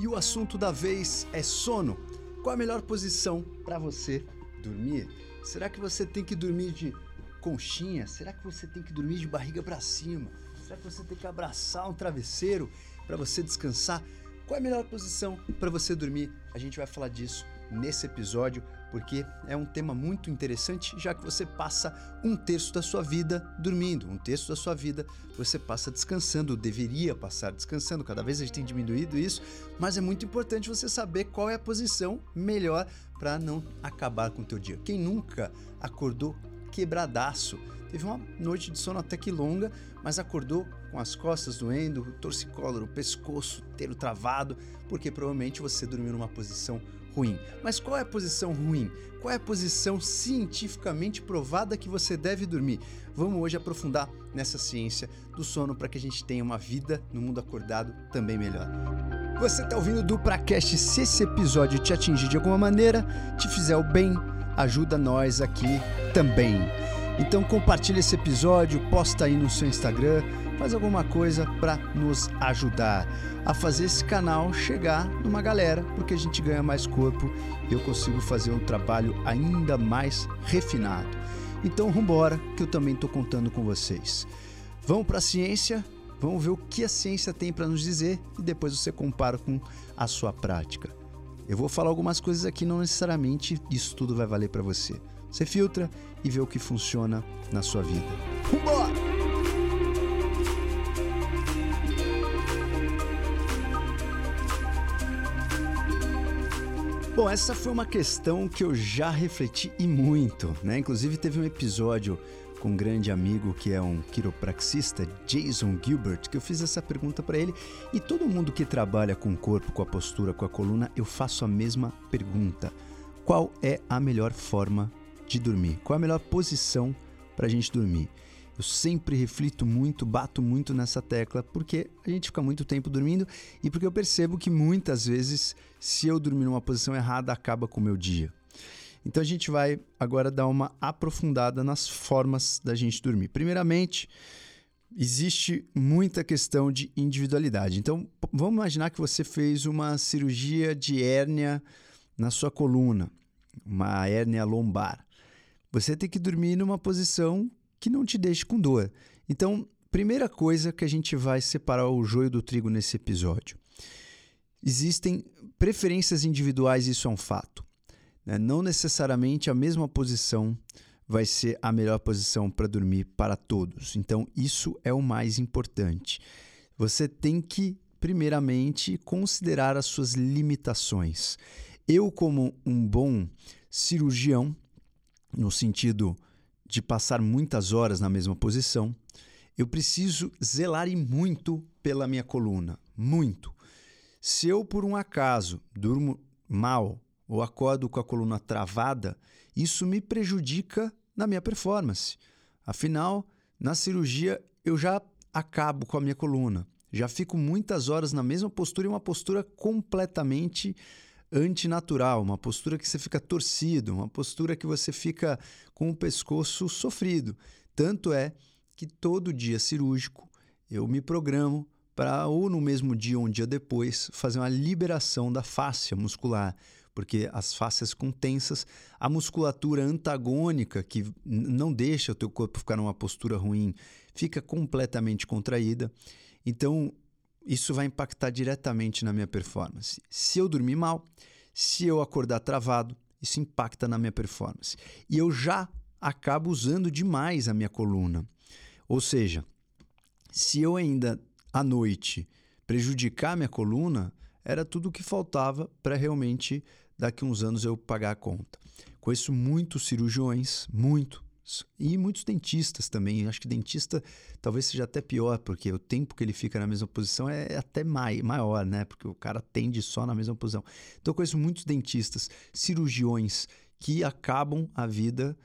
E o assunto da vez é sono. Qual a melhor posição para você dormir? Será que você tem que dormir de conchinha? Será que você tem que dormir de barriga para cima? Será que você tem que abraçar um travesseiro para você descansar? Qual é a melhor posição para você dormir? A gente vai falar disso nesse episódio, porque é um tema muito interessante, já que você passa um terço da sua vida dormindo, um terço da sua vida você passa descansando, deveria passar descansando, cada vez a gente tem diminuído isso, mas é muito importante você saber qual é a posição melhor para não acabar com o teu dia. Quem nunca acordou quebradaço, teve uma noite de sono até que longa, mas acordou com as costas doendo, o torcicolo, o pescoço inteiro travado, porque provavelmente você dormiu numa posição ruim. Mas qual é a posição ruim? Qual é a posição cientificamente provada que você deve dormir? Vamos hoje aprofundar nessa ciência do sono para que a gente tenha uma vida no mundo acordado também melhor. Você está ouvindo do Pracast? Se esse episódio te atingir de alguma maneira, te fizer o bem, ajuda nós aqui também. Então compartilhe esse episódio, posta aí no seu Instagram, faz alguma coisa para nos ajudar a fazer esse canal chegar numa galera, porque a gente ganha mais corpo e eu consigo fazer um trabalho ainda mais refinado. Então vambora, que eu também estou contando com vocês. Vamos para a ciência, vamos ver o que a ciência tem para nos dizer e depois você compara com a sua prática. Eu vou falar algumas coisas aqui, não necessariamente isso tudo vai valer para você. Você filtra e vê o que funciona na sua vida. Vambora! Bom, essa foi uma questão que eu já refleti e muito, né? Inclusive teve um episódio com um grande amigo que é um quiropraxista, Jason Gilbert, que eu fiz essa pergunta para ele e todo mundo que trabalha com o corpo, com a postura, com a coluna, eu faço a mesma pergunta: qual é a melhor forma de dormir? Qual é a melhor posição para a gente dormir? Eu sempre reflito muito, bato muito nessa tecla, porque a gente fica muito tempo dormindo e porque eu percebo que muitas vezes, se eu dormir numa posição errada, acaba com o meu dia. Então a gente vai agora dar uma aprofundada nas formas da gente dormir. Primeiramente, existe muita questão de individualidade. Então vamos imaginar que você fez uma cirurgia de hérnia na sua coluna, uma hérnia lombar. Você tem que dormir numa posição que não te deixe com dor. Então, primeira coisa que a gente vai separar o joio do trigo nesse episódio. Existem preferências individuais, isso é um fato. Né? Não necessariamente a mesma posição vai ser a melhor posição para dormir para todos. Então, isso é o mais importante. Você tem que, primeiramente, considerar as suas limitações. Eu, como um bom cirurgião, no sentido de passar muitas horas na mesma posição, eu preciso zelar e muito pela minha coluna. Muito. Se eu, por um acaso, durmo mal ou acordo com a coluna travada, isso me prejudica na minha performance. Afinal, na cirurgia eu já acabo com a minha coluna. Já fico muitas horas na mesma postura e uma postura completamente antinatural, uma postura que você fica torcido, uma postura que você fica com o pescoço sofrido. Tanto é que todo dia cirúrgico eu me programo para ou no mesmo dia ou um dia depois fazer uma liberação da fáscia muscular, porque as fáscias ficam tensas, a musculatura antagônica que não deixa o teu corpo ficar numa postura ruim, fica completamente contraída. Então, isso vai impactar diretamente na minha performance. Se eu dormir mal, se eu acordar travado, isso impacta na minha performance. E eu já acabo usando demais a minha coluna. Ou seja, se eu ainda à noite prejudicar a minha coluna, era tudo o que faltava para realmente daqui uns anos eu pagar a conta. Conheço muitos cirurgiões, muito, e muitos dentistas também. Acho que dentista talvez seja até pior, porque o tempo que ele fica na mesma posição é até mai, maior, né? Porque o cara tende só na mesma posição. Então, eu conheço muitos dentistas, cirurgiões que acabam a vida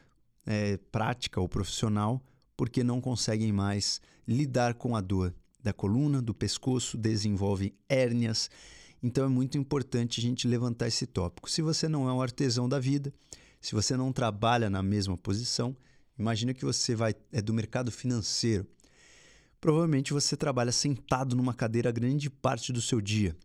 é, prática ou profissional porque não conseguem mais lidar com a dor da coluna, do pescoço, desenvolvem hérnias. Então, é muito importante a gente levantar esse tópico. Se você não é um artesão da vida, se você não trabalha na mesma posição, Imagina que você vai é do mercado financeiro. Provavelmente você trabalha sentado numa cadeira grande parte do seu dia.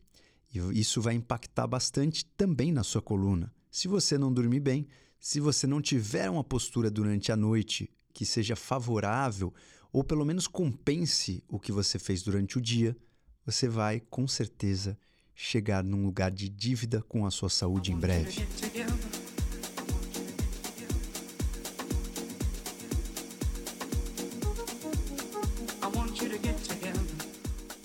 E isso vai impactar bastante também na sua coluna. Se você não dormir bem, se você não tiver uma postura durante a noite que seja favorável ou pelo menos compense o que você fez durante o dia, você vai com certeza chegar num lugar de dívida com a sua saúde em breve.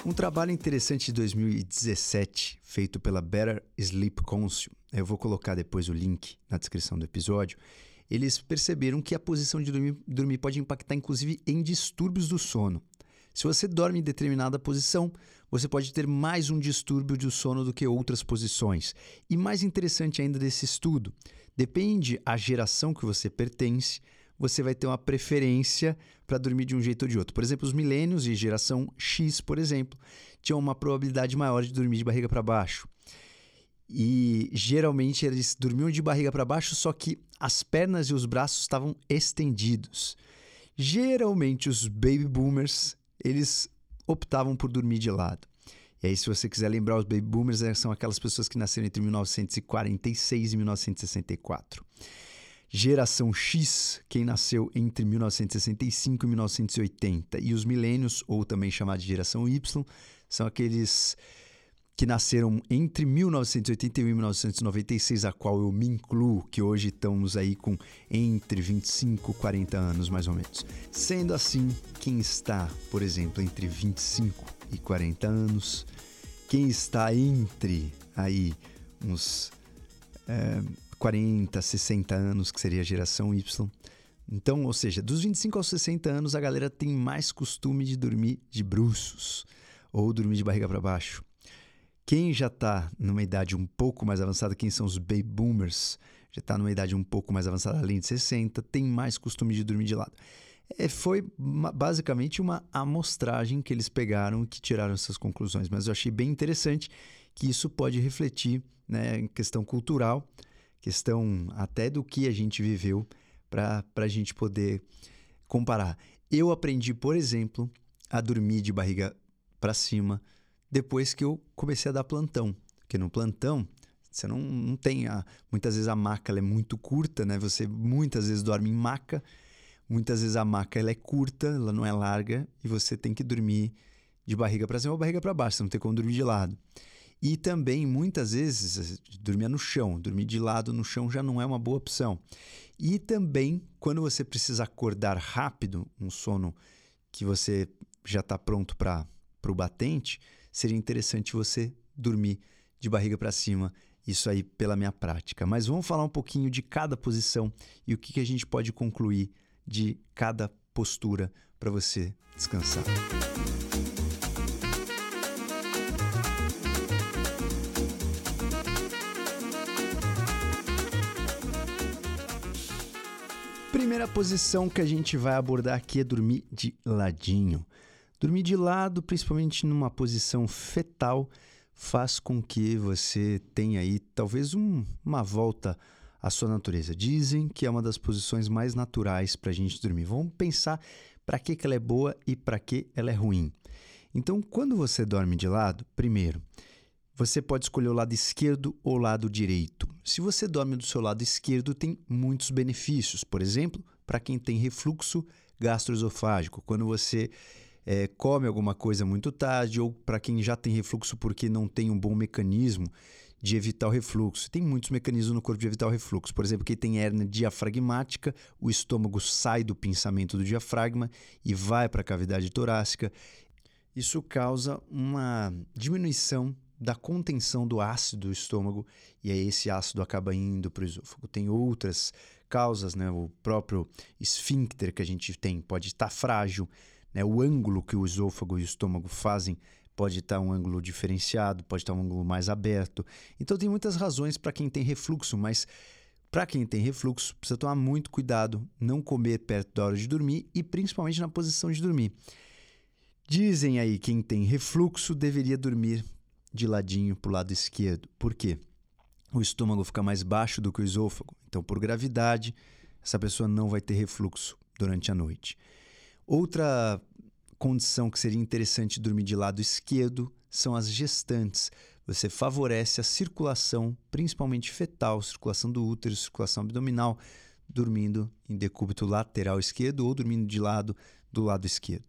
Um trabalho interessante de 2017, feito pela Better Sleep Council, eu vou colocar depois o link na descrição do episódio. Eles perceberam que a posição de dormir, dormir pode impactar inclusive em distúrbios do sono. Se você dorme em determinada posição, você pode ter mais um distúrbio do sono do que outras posições. E mais interessante ainda desse estudo, depende a geração que você pertence, você vai ter uma preferência para dormir de um jeito ou de outro. Por exemplo, os milênios e geração X, por exemplo, tinham uma probabilidade maior de dormir de barriga para baixo. E geralmente eles dormiam de barriga para baixo, só que as pernas e os braços estavam estendidos. Geralmente os baby boomers, eles optavam por dormir de lado. E aí, se você quiser lembrar, os baby boomers eh, são aquelas pessoas que nasceram entre 1946 e 1964. Geração X, quem nasceu entre 1965 e 1980, e os milênios, ou também chamados de geração Y, são aqueles que nasceram entre 1981 e 1996, a qual eu me incluo, que hoje estamos aí com entre 25 e 40 anos mais ou menos. Sendo assim, quem está, por exemplo, entre 25 e 40 anos, quem está entre aí uns é, 40, 60 anos, que seria a geração Y. Então, ou seja, dos 25 aos 60 anos, a galera tem mais costume de dormir de bruços ou dormir de barriga para baixo. Quem já está numa idade um pouco mais avançada, quem são os baby boomers, já está numa idade um pouco mais avançada, além de 60, tem mais costume de dormir de lado. É, foi uma, basicamente uma amostragem que eles pegaram e que tiraram essas conclusões, mas eu achei bem interessante que isso pode refletir né, em questão cultural questão até do que a gente viveu para a gente poder comparar. Eu aprendi, por exemplo, a dormir de barriga para cima depois que eu comecei a dar plantão. Porque no plantão, você não, não tem a. Muitas vezes a maca é muito curta, né? Você muitas vezes dorme em maca, muitas vezes a maca ela é curta, ela não é larga, e você tem que dormir de barriga para cima ou barriga para baixo, você não tem como dormir de lado. E também, muitas vezes, dormir no chão, dormir de lado no chão já não é uma boa opção. E também, quando você precisa acordar rápido, um sono que você já está pronto para o batente, seria interessante você dormir de barriga para cima. Isso aí pela minha prática. Mas vamos falar um pouquinho de cada posição e o que, que a gente pode concluir de cada postura para você descansar. Primeira posição que a gente vai abordar aqui é dormir de ladinho. Dormir de lado, principalmente numa posição fetal, faz com que você tenha aí talvez um, uma volta à sua natureza. Dizem que é uma das posições mais naturais para a gente dormir. Vamos pensar para que, que ela é boa e para que ela é ruim. Então, quando você dorme de lado, primeiro, você pode escolher o lado esquerdo ou o lado direito. Se você dorme do seu lado esquerdo, tem muitos benefícios. Por exemplo, para quem tem refluxo gastroesofágico, quando você é, come alguma coisa muito tarde, ou para quem já tem refluxo porque não tem um bom mecanismo de evitar o refluxo. Tem muitos mecanismos no corpo de evitar o refluxo. Por exemplo, quem tem hernia diafragmática, o estômago sai do pensamento do diafragma e vai para a cavidade torácica. Isso causa uma diminuição da contenção do ácido do estômago e aí esse ácido acaba indo para o esôfago. Tem outras causas, né? O próprio esfíncter que a gente tem pode estar frágil, né? O ângulo que o esôfago e o estômago fazem pode estar um ângulo diferenciado, pode estar um ângulo mais aberto. Então tem muitas razões para quem tem refluxo, mas para quem tem refluxo, precisa tomar muito cuidado, não comer perto da hora de dormir e principalmente na posição de dormir. Dizem aí quem tem refluxo deveria dormir de ladinho para o lado esquerdo. Por quê? O estômago fica mais baixo do que o esôfago. Então, por gravidade, essa pessoa não vai ter refluxo durante a noite. Outra condição que seria interessante dormir de lado esquerdo são as gestantes, você favorece a circulação, principalmente fetal, circulação do útero, circulação abdominal, dormindo em decúbito lateral esquerdo ou dormindo de lado do lado esquerdo.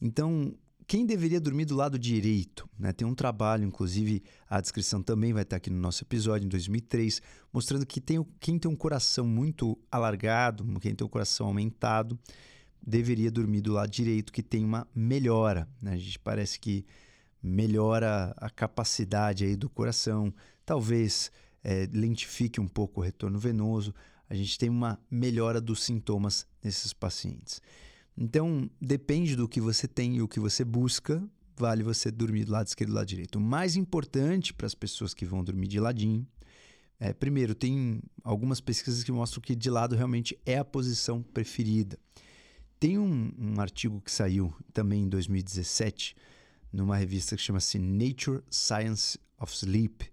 Então, quem deveria dormir do lado direito? Né? Tem um trabalho, inclusive a descrição também vai estar aqui no nosso episódio, em 2003, mostrando que tem, quem tem um coração muito alargado, quem tem um coração aumentado, deveria dormir do lado direito, que tem uma melhora. Né? A gente parece que melhora a capacidade aí do coração, talvez é, lentifique um pouco o retorno venoso, a gente tem uma melhora dos sintomas nesses pacientes. Então, depende do que você tem e o que você busca, vale você dormir do lado esquerdo e do lado direito. O mais importante para as pessoas que vão dormir de ladinho é, primeiro, tem algumas pesquisas que mostram que de lado realmente é a posição preferida. Tem um, um artigo que saiu também em 2017 numa revista que chama-se Nature Science of Sleep.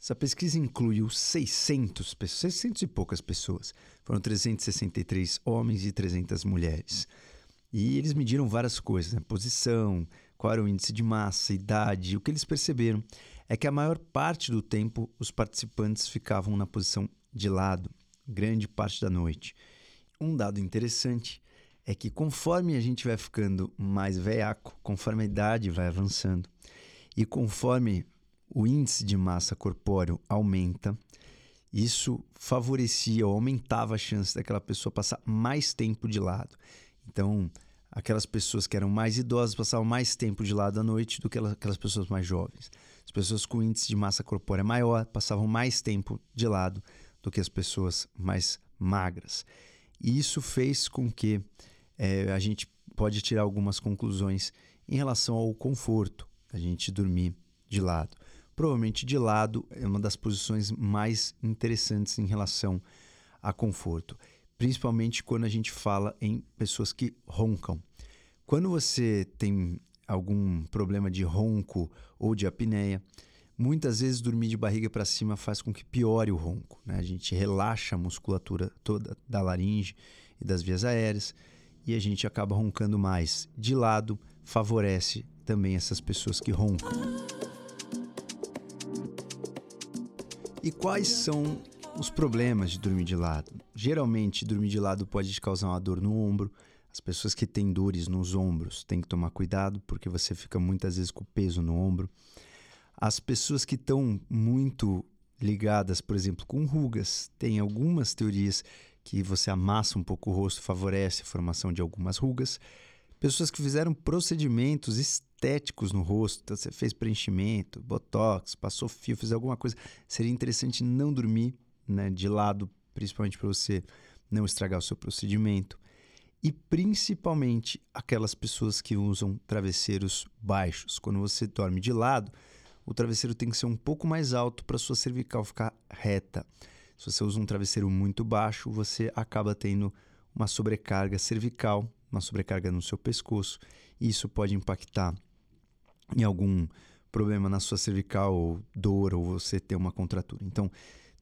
Essa pesquisa incluiu 600, 600 e poucas pessoas. Foram 363 homens e 300 mulheres. E eles mediram várias coisas, né? posição, qual era o índice de massa, idade. O que eles perceberam é que a maior parte do tempo os participantes ficavam na posição de lado, grande parte da noite. Um dado interessante é que conforme a gente vai ficando mais veiaco, conforme a idade vai avançando e conforme o índice de massa corpóreo aumenta, isso favorecia ou aumentava a chance daquela pessoa passar mais tempo de lado. Então, aquelas pessoas que eram mais idosas passavam mais tempo de lado à noite do que aquelas pessoas mais jovens. As pessoas com índice de massa corpórea maior passavam mais tempo de lado do que as pessoas mais magras. E isso fez com que é, a gente pode tirar algumas conclusões em relação ao conforto, a gente dormir de lado. Provavelmente de lado é uma das posições mais interessantes em relação a conforto, principalmente quando a gente fala em pessoas que roncam. Quando você tem algum problema de ronco ou de apneia, muitas vezes dormir de barriga para cima faz com que piore o ronco. Né? A gente relaxa a musculatura toda da laringe e das vias aéreas e a gente acaba roncando mais. De lado, favorece também essas pessoas que roncam. E quais são os problemas de dormir de lado? Geralmente, dormir de lado pode causar uma dor no ombro. As pessoas que têm dores nos ombros têm que tomar cuidado, porque você fica muitas vezes com peso no ombro. As pessoas que estão muito ligadas, por exemplo, com rugas, tem algumas teorias que você amassa um pouco o rosto, favorece a formação de algumas rugas. Pessoas que fizeram procedimentos estéticos no rosto, então você fez preenchimento, botox, passou fio, fez alguma coisa, seria interessante não dormir né, de lado, principalmente para você não estragar o seu procedimento. E principalmente aquelas pessoas que usam travesseiros baixos. Quando você dorme de lado, o travesseiro tem que ser um pouco mais alto para sua cervical ficar reta. Se você usa um travesseiro muito baixo, você acaba tendo uma sobrecarga cervical, uma sobrecarga no seu pescoço, e isso pode impactar em algum problema na sua cervical, ou dor, ou você ter uma contratura. Então,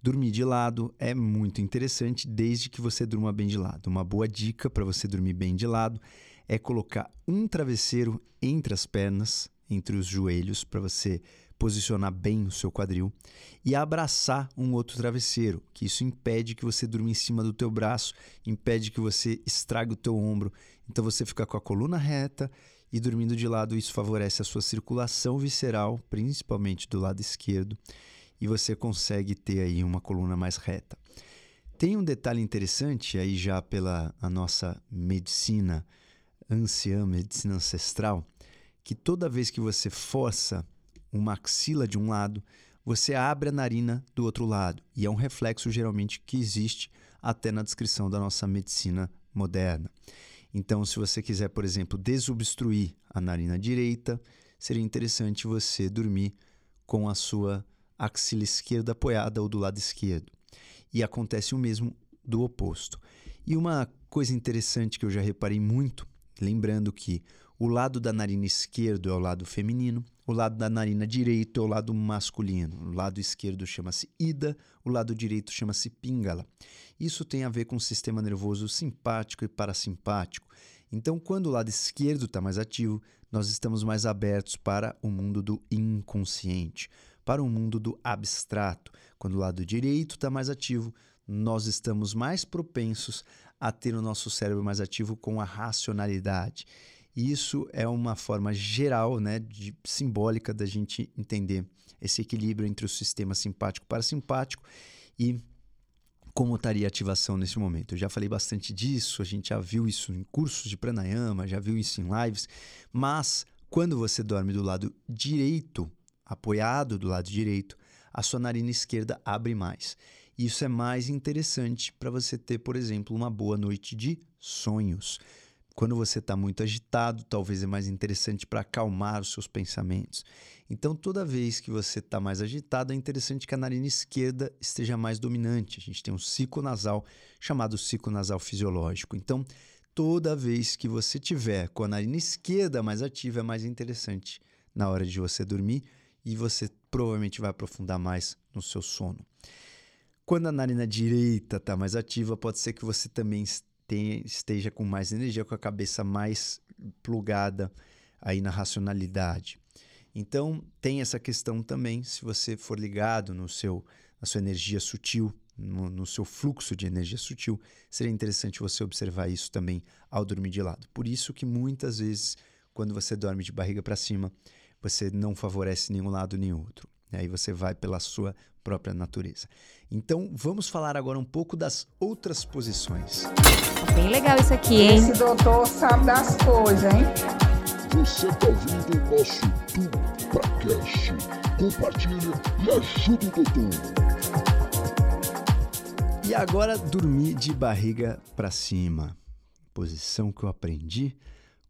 dormir de lado é muito interessante desde que você durma bem de lado. Uma boa dica para você dormir bem de lado é colocar um travesseiro entre as pernas, entre os joelhos, para você posicionar bem o seu quadril e abraçar um outro travesseiro, que isso impede que você durma em cima do teu braço, impede que você estrague o teu ombro. Então você fica com a coluna reta e dormindo de lado, isso favorece a sua circulação visceral, principalmente do lado esquerdo, e você consegue ter aí uma coluna mais reta. Tem um detalhe interessante aí já pela a nossa medicina anciã, medicina ancestral, que toda vez que você força uma axila de um lado, você abre a narina do outro lado. E é um reflexo geralmente que existe até na descrição da nossa medicina moderna. Então, se você quiser, por exemplo, desobstruir a narina direita, seria interessante você dormir com a sua axila esquerda apoiada ou do lado esquerdo. E acontece o mesmo do oposto. E uma coisa interessante que eu já reparei muito, lembrando que o lado da narina esquerdo é o lado feminino, o lado da narina direito é o lado masculino. O lado esquerdo chama-se ida, o lado direito chama-se pingala. Isso tem a ver com o sistema nervoso simpático e parasimpático. Então, quando o lado esquerdo está mais ativo, nós estamos mais abertos para o mundo do inconsciente, para o mundo do abstrato. Quando o lado direito está mais ativo, nós estamos mais propensos a ter o nosso cérebro mais ativo com a racionalidade. Isso é uma forma geral, né, de, simbólica da gente entender esse equilíbrio entre o sistema simpático parasimpático e como estaria a ativação nesse momento. Eu já falei bastante disso, a gente já viu isso em cursos de pranayama, já viu isso em lives, mas quando você dorme do lado direito, apoiado do lado direito, a sua narina esquerda abre mais. Isso é mais interessante para você ter, por exemplo, uma boa noite de sonhos. Quando você está muito agitado, talvez é mais interessante para acalmar os seus pensamentos. Então, toda vez que você está mais agitado, é interessante que a narina esquerda esteja mais dominante. A gente tem um ciclo nasal chamado ciclo nasal fisiológico. Então, toda vez que você tiver com a narina esquerda mais ativa, é mais interessante na hora de você dormir e você provavelmente vai aprofundar mais no seu sono. Quando a narina direita está mais ativa, pode ser que você também esteja com mais energia, com a cabeça mais plugada aí na racionalidade. Então, tem essa questão também, se você for ligado no seu, na sua energia sutil, no, no, seu fluxo de energia sutil, seria interessante você observar isso também ao dormir de lado. Por isso que muitas vezes, quando você dorme de barriga para cima, você não favorece nenhum lado nem outro. Aí você vai pela sua própria natureza. Então, vamos falar agora um pouco das outras posições. Bem legal isso aqui, hein? Esse doutor sabe das coisas, hein? Você tá ouvindo o nosso DupraCast. Compartilhe e ajude o doutor. E agora, dormir de barriga para cima. Posição que eu aprendi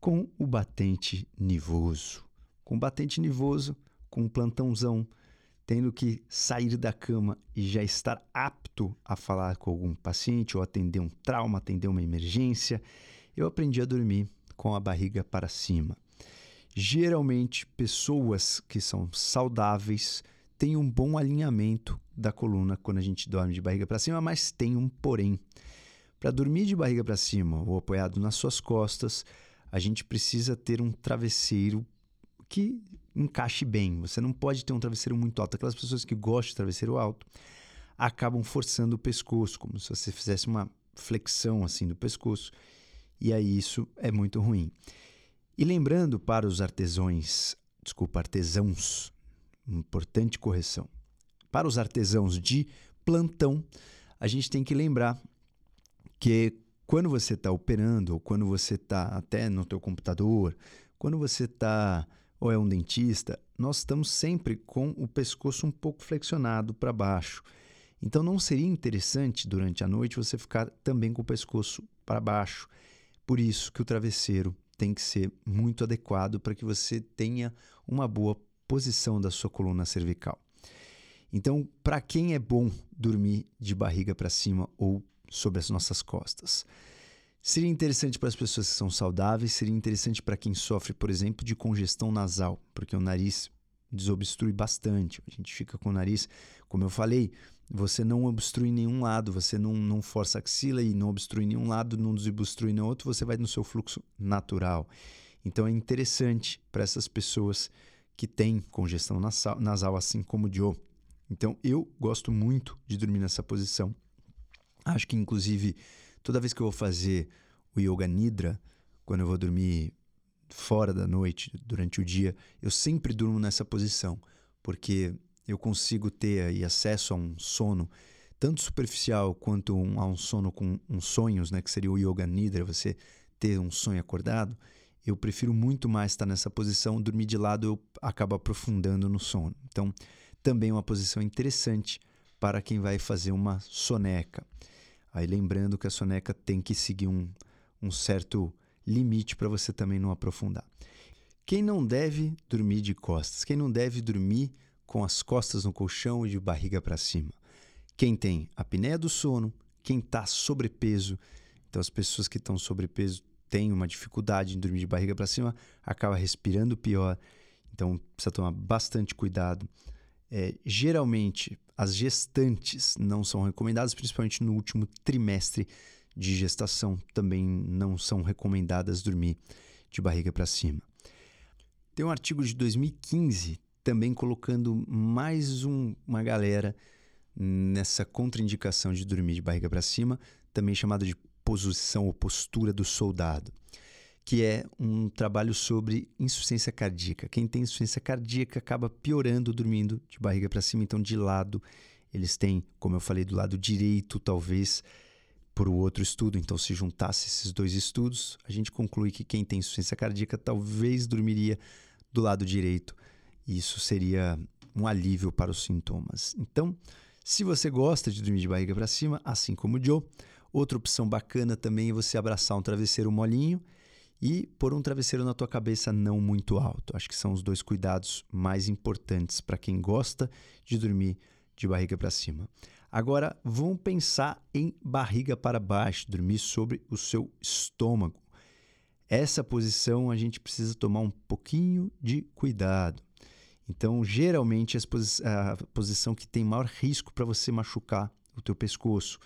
com o batente nivoso. Com o batente nivoso, com um plantãozão, tendo que sair da cama e já estar apto a falar com algum paciente ou atender um trauma, atender uma emergência, eu aprendi a dormir com a barriga para cima. Geralmente, pessoas que são saudáveis têm um bom alinhamento da coluna quando a gente dorme de barriga para cima, mas tem um porém. Para dormir de barriga para cima ou apoiado nas suas costas, a gente precisa ter um travesseiro que encaixe bem. Você não pode ter um travesseiro muito alto. Aquelas pessoas que gostam de travesseiro alto acabam forçando o pescoço, como se você fizesse uma flexão assim do pescoço. E aí isso é muito ruim. E lembrando para os artesãos, desculpa, artesãos, importante correção. Para os artesãos de plantão, a gente tem que lembrar que quando você está operando, ou quando você está até no teu computador, quando você está ou é um dentista, nós estamos sempre com o pescoço um pouco flexionado para baixo. Então não seria interessante durante a noite você ficar também com o pescoço para baixo. Por isso que o travesseiro tem que ser muito adequado para que você tenha uma boa posição da sua coluna cervical. Então, para quem é bom dormir de barriga para cima ou sobre as nossas costas? Seria interessante para as pessoas que são saudáveis, seria interessante para quem sofre, por exemplo, de congestão nasal, porque o nariz desobstrui bastante. A gente fica com o nariz, como eu falei, você não obstrui nenhum lado, você não, não força a axila e não obstrui nenhum lado, não desobstrui no outro, você vai no seu fluxo natural. Então é interessante para essas pessoas que têm congestão nasal, nasal, assim como o Joe. Então eu gosto muito de dormir nessa posição. Acho que inclusive Toda vez que eu vou fazer o Yoga Nidra, quando eu vou dormir fora da noite, durante o dia, eu sempre durmo nessa posição, porque eu consigo ter aí acesso a um sono tanto superficial quanto um, a um sono com sonhos, né, que seria o Yoga Nidra, você ter um sonho acordado. Eu prefiro muito mais estar nessa posição, dormir de lado eu acabo aprofundando no sono. Então, também é uma posição interessante para quem vai fazer uma soneca. Aí lembrando que a soneca tem que seguir um, um certo limite para você também não aprofundar. Quem não deve dormir de costas? Quem não deve dormir com as costas no colchão e de barriga para cima? Quem tem apneia do sono, quem está sobrepeso. Então, as pessoas que estão sobrepeso têm uma dificuldade em dormir de barriga para cima, acaba respirando pior. Então, precisa tomar bastante cuidado. É, geralmente, as gestantes não são recomendadas, principalmente no último trimestre de gestação, também não são recomendadas dormir de barriga para cima. Tem um artigo de 2015 também colocando mais um, uma galera nessa contraindicação de dormir de barriga para cima, também chamada de posição ou postura do soldado, que é um trabalho sobre insuficiência cardíaca. Quem tem insuficiência cardíaca acaba piorando dormindo de barriga para cima, então de lado eles têm, como eu falei, do lado direito, talvez por outro estudo. Então, se juntasse esses dois estudos, a gente conclui que quem tem insuficiência cardíaca talvez dormiria do lado direito. Isso seria um alívio para os sintomas. Então, se você gosta de dormir de barriga para cima, assim como o Joe, outra opção bacana também é você abraçar um travesseiro molinho e pôr um travesseiro na tua cabeça não muito alto. Acho que são os dois cuidados mais importantes para quem gosta de dormir de barriga para cima. Agora, vamos pensar em barriga para baixo, dormir sobre o seu estômago. Essa posição a gente precisa tomar um pouquinho de cuidado. Então, geralmente, a posição que tem maior risco para você machucar o teu pescoço.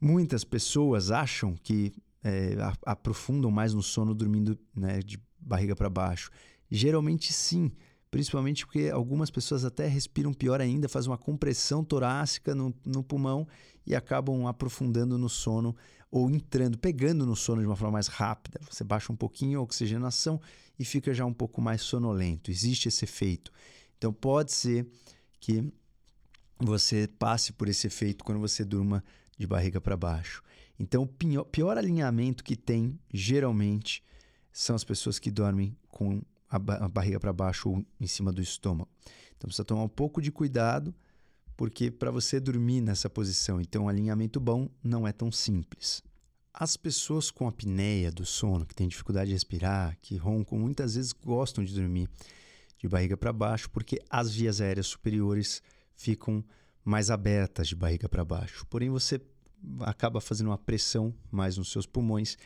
Muitas pessoas acham que é, aprofundam mais no sono dormindo né, de barriga para baixo. Geralmente, sim principalmente porque algumas pessoas até respiram pior ainda, fazem uma compressão torácica no, no pulmão e acabam aprofundando no sono ou entrando, pegando no sono de uma forma mais rápida. Você baixa um pouquinho a oxigenação e fica já um pouco mais sonolento. Existe esse efeito. Então pode ser que você passe por esse efeito quando você durma de barriga para baixo. Então o pior, alinhamento que tem, geralmente, são as pessoas que dormem com a, a barriga para baixo ou em cima do estômago. Então precisa tomar um pouco de cuidado, porque para você dormir nessa posição e ter um alinhamento bom não é tão simples. As pessoas com apneia do sono, que têm dificuldade de respirar, que roncam, muitas vezes gostam de dormir de barriga para baixo, porque as vias aéreas superiores ficam mais abertas de barriga para baixo. Porém, você acaba fazendo uma pressão mais nos seus pulmões.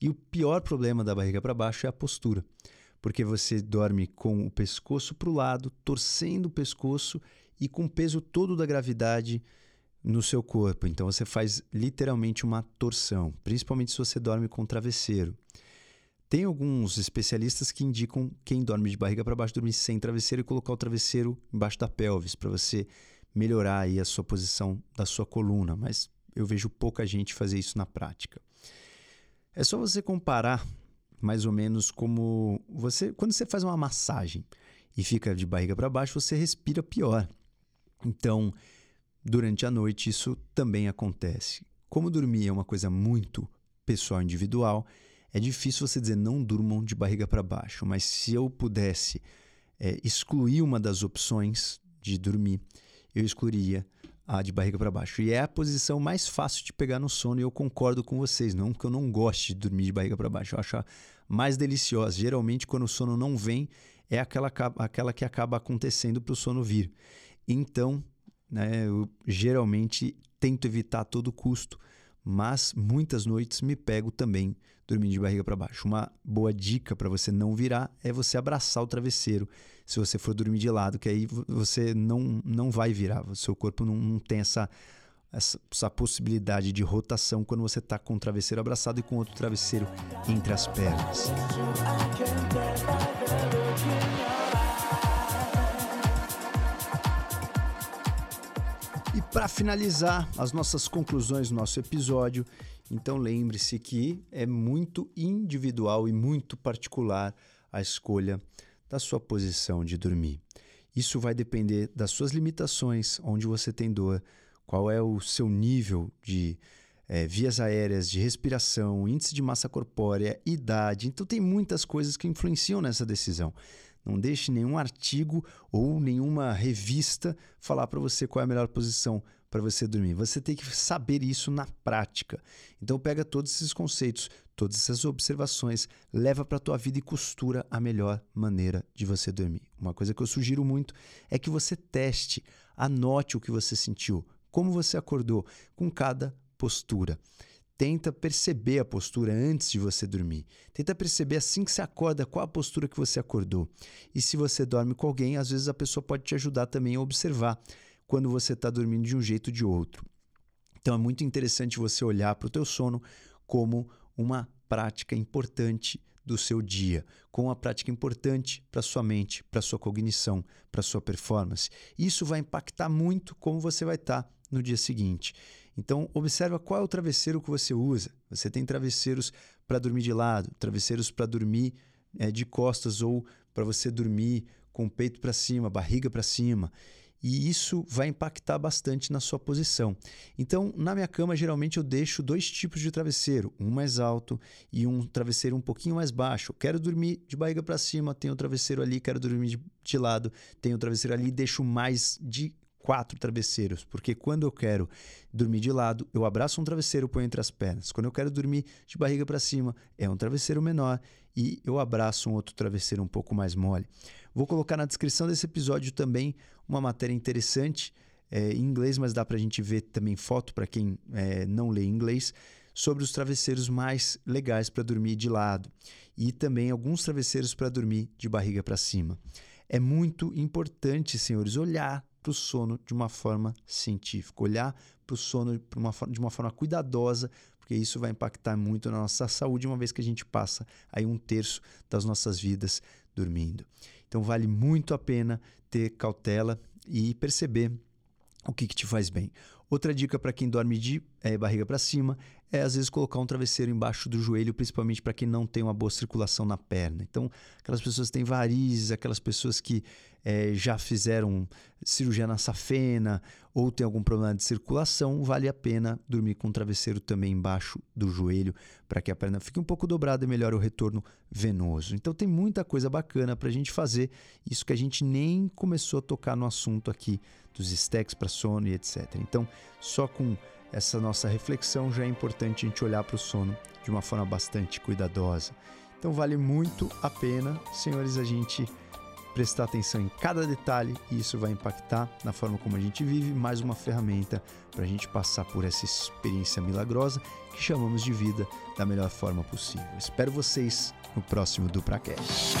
E o pior problema da barriga para baixo é a postura porque você dorme com o pescoço para o lado, torcendo o pescoço e com o peso todo da gravidade no seu corpo. Então você faz literalmente uma torção, principalmente se você dorme com travesseiro. Tem alguns especialistas que indicam quem dorme de barriga para baixo dormir sem travesseiro e colocar o travesseiro embaixo da pelvis para você melhorar aí a sua posição da sua coluna, mas eu vejo pouca gente fazer isso na prática. É só você comparar mais ou menos como você quando você faz uma massagem e fica de barriga para baixo, você respira pior. Então, durante a noite isso também acontece. Como dormir é uma coisa muito pessoal individual, é difícil você dizer não durmam de barriga para baixo, mas se eu pudesse é, excluir uma das opções de dormir, eu excluiria a de barriga para baixo. E é a posição mais fácil de pegar no sono e eu concordo com vocês, não porque eu não goste de dormir de barriga para baixo, eu acho mais deliciosa. Geralmente quando o sono não vem, é aquela, aquela que acaba acontecendo para o sono vir. Então, né, eu geralmente tento evitar a todo custo, mas muitas noites me pego também dormindo de barriga para baixo. Uma boa dica para você não virar é você abraçar o travesseiro se você for dormir de lado, que aí você não, não vai virar, o seu corpo não, não tem essa, essa, essa, possibilidade de rotação quando você está com o travesseiro abraçado e com outro travesseiro entre as pernas. E para finalizar as nossas conclusões do nosso episódio, então lembre-se que é muito individual e muito particular a escolha da sua posição de dormir. Isso vai depender das suas limitações, onde você tem dor, qual é o seu nível de é, vias aéreas, de respiração, índice de massa corpórea, idade. Então, tem muitas coisas que influenciam nessa decisão. Não deixe nenhum artigo ou nenhuma revista falar para você qual é a melhor posição para você dormir. Você tem que saber isso na prática. Então pega todos esses conceitos, todas essas observações, leva para a tua vida e costura a melhor maneira de você dormir. Uma coisa que eu sugiro muito é que você teste, anote o que você sentiu, como você acordou com cada postura. Tenta perceber a postura antes de você dormir. Tenta perceber assim que você acorda qual a postura que você acordou. E se você dorme com alguém, às vezes a pessoa pode te ajudar também a observar quando você está dormindo de um jeito ou de outro. Então é muito interessante você olhar para o teu sono como uma prática importante do seu dia, com uma prática importante para sua mente, para sua cognição, para sua performance. Isso vai impactar muito como você vai estar tá no dia seguinte. Então, observa qual é o travesseiro que você usa. Você tem travesseiros para dormir de lado, travesseiros para dormir é, de costas ou para você dormir com o peito para cima, barriga para cima. E isso vai impactar bastante na sua posição. Então, na minha cama, geralmente eu deixo dois tipos de travesseiro, um mais alto e um travesseiro um pouquinho mais baixo. quero dormir de barriga para cima, tenho o travesseiro ali, quero dormir de, lado, tenho o travesseiro ali, deixo mais de quatro travesseiros, porque quando eu quero dormir de lado, eu abraço um travesseiro e ponho entre as pernas. Quando eu quero dormir de barriga para cima, é um travesseiro menor e eu abraço um outro travesseiro um pouco mais mole. Vou colocar na descrição desse episódio também uma matéria interessante é, em inglês, mas dá para a gente ver também foto para quem é, não lê inglês sobre os travesseiros mais legais para dormir de lado e também alguns travesseiros para dormir de barriga para cima. É muito importante, senhores, olhar para o sono de uma forma científica, olhar para o sono uma, de uma forma cuidadosa, porque isso vai impactar muito na nossa saúde, uma vez que a gente passa aí um terço das nossas vidas dormindo. Então vale muito a pena ter cautela e perceber o que, que te faz bem. Outra dica para quem dorme de é, barriga para cima é às vezes colocar um travesseiro embaixo do joelho, principalmente para quem não tem uma boa circulação na perna. Então, aquelas pessoas que têm varizes, aquelas pessoas que é, já fizeram cirurgia na safena ou tem algum problema de circulação, vale a pena dormir com um travesseiro também embaixo do joelho para que a perna fique um pouco dobrada e melhore o retorno venoso. Então tem muita coisa bacana para a gente fazer, isso que a gente nem começou a tocar no assunto aqui dos stacks para sono e etc. Então, só com essa nossa reflexão já é importante a gente olhar para o sono de uma forma bastante cuidadosa. Então vale muito a pena, senhores, a gente prestar atenção em cada detalhe e isso vai impactar na forma como a gente vive, mais uma ferramenta para a gente passar por essa experiência milagrosa que chamamos de vida da melhor forma possível. Espero vocês no próximo DupraCast.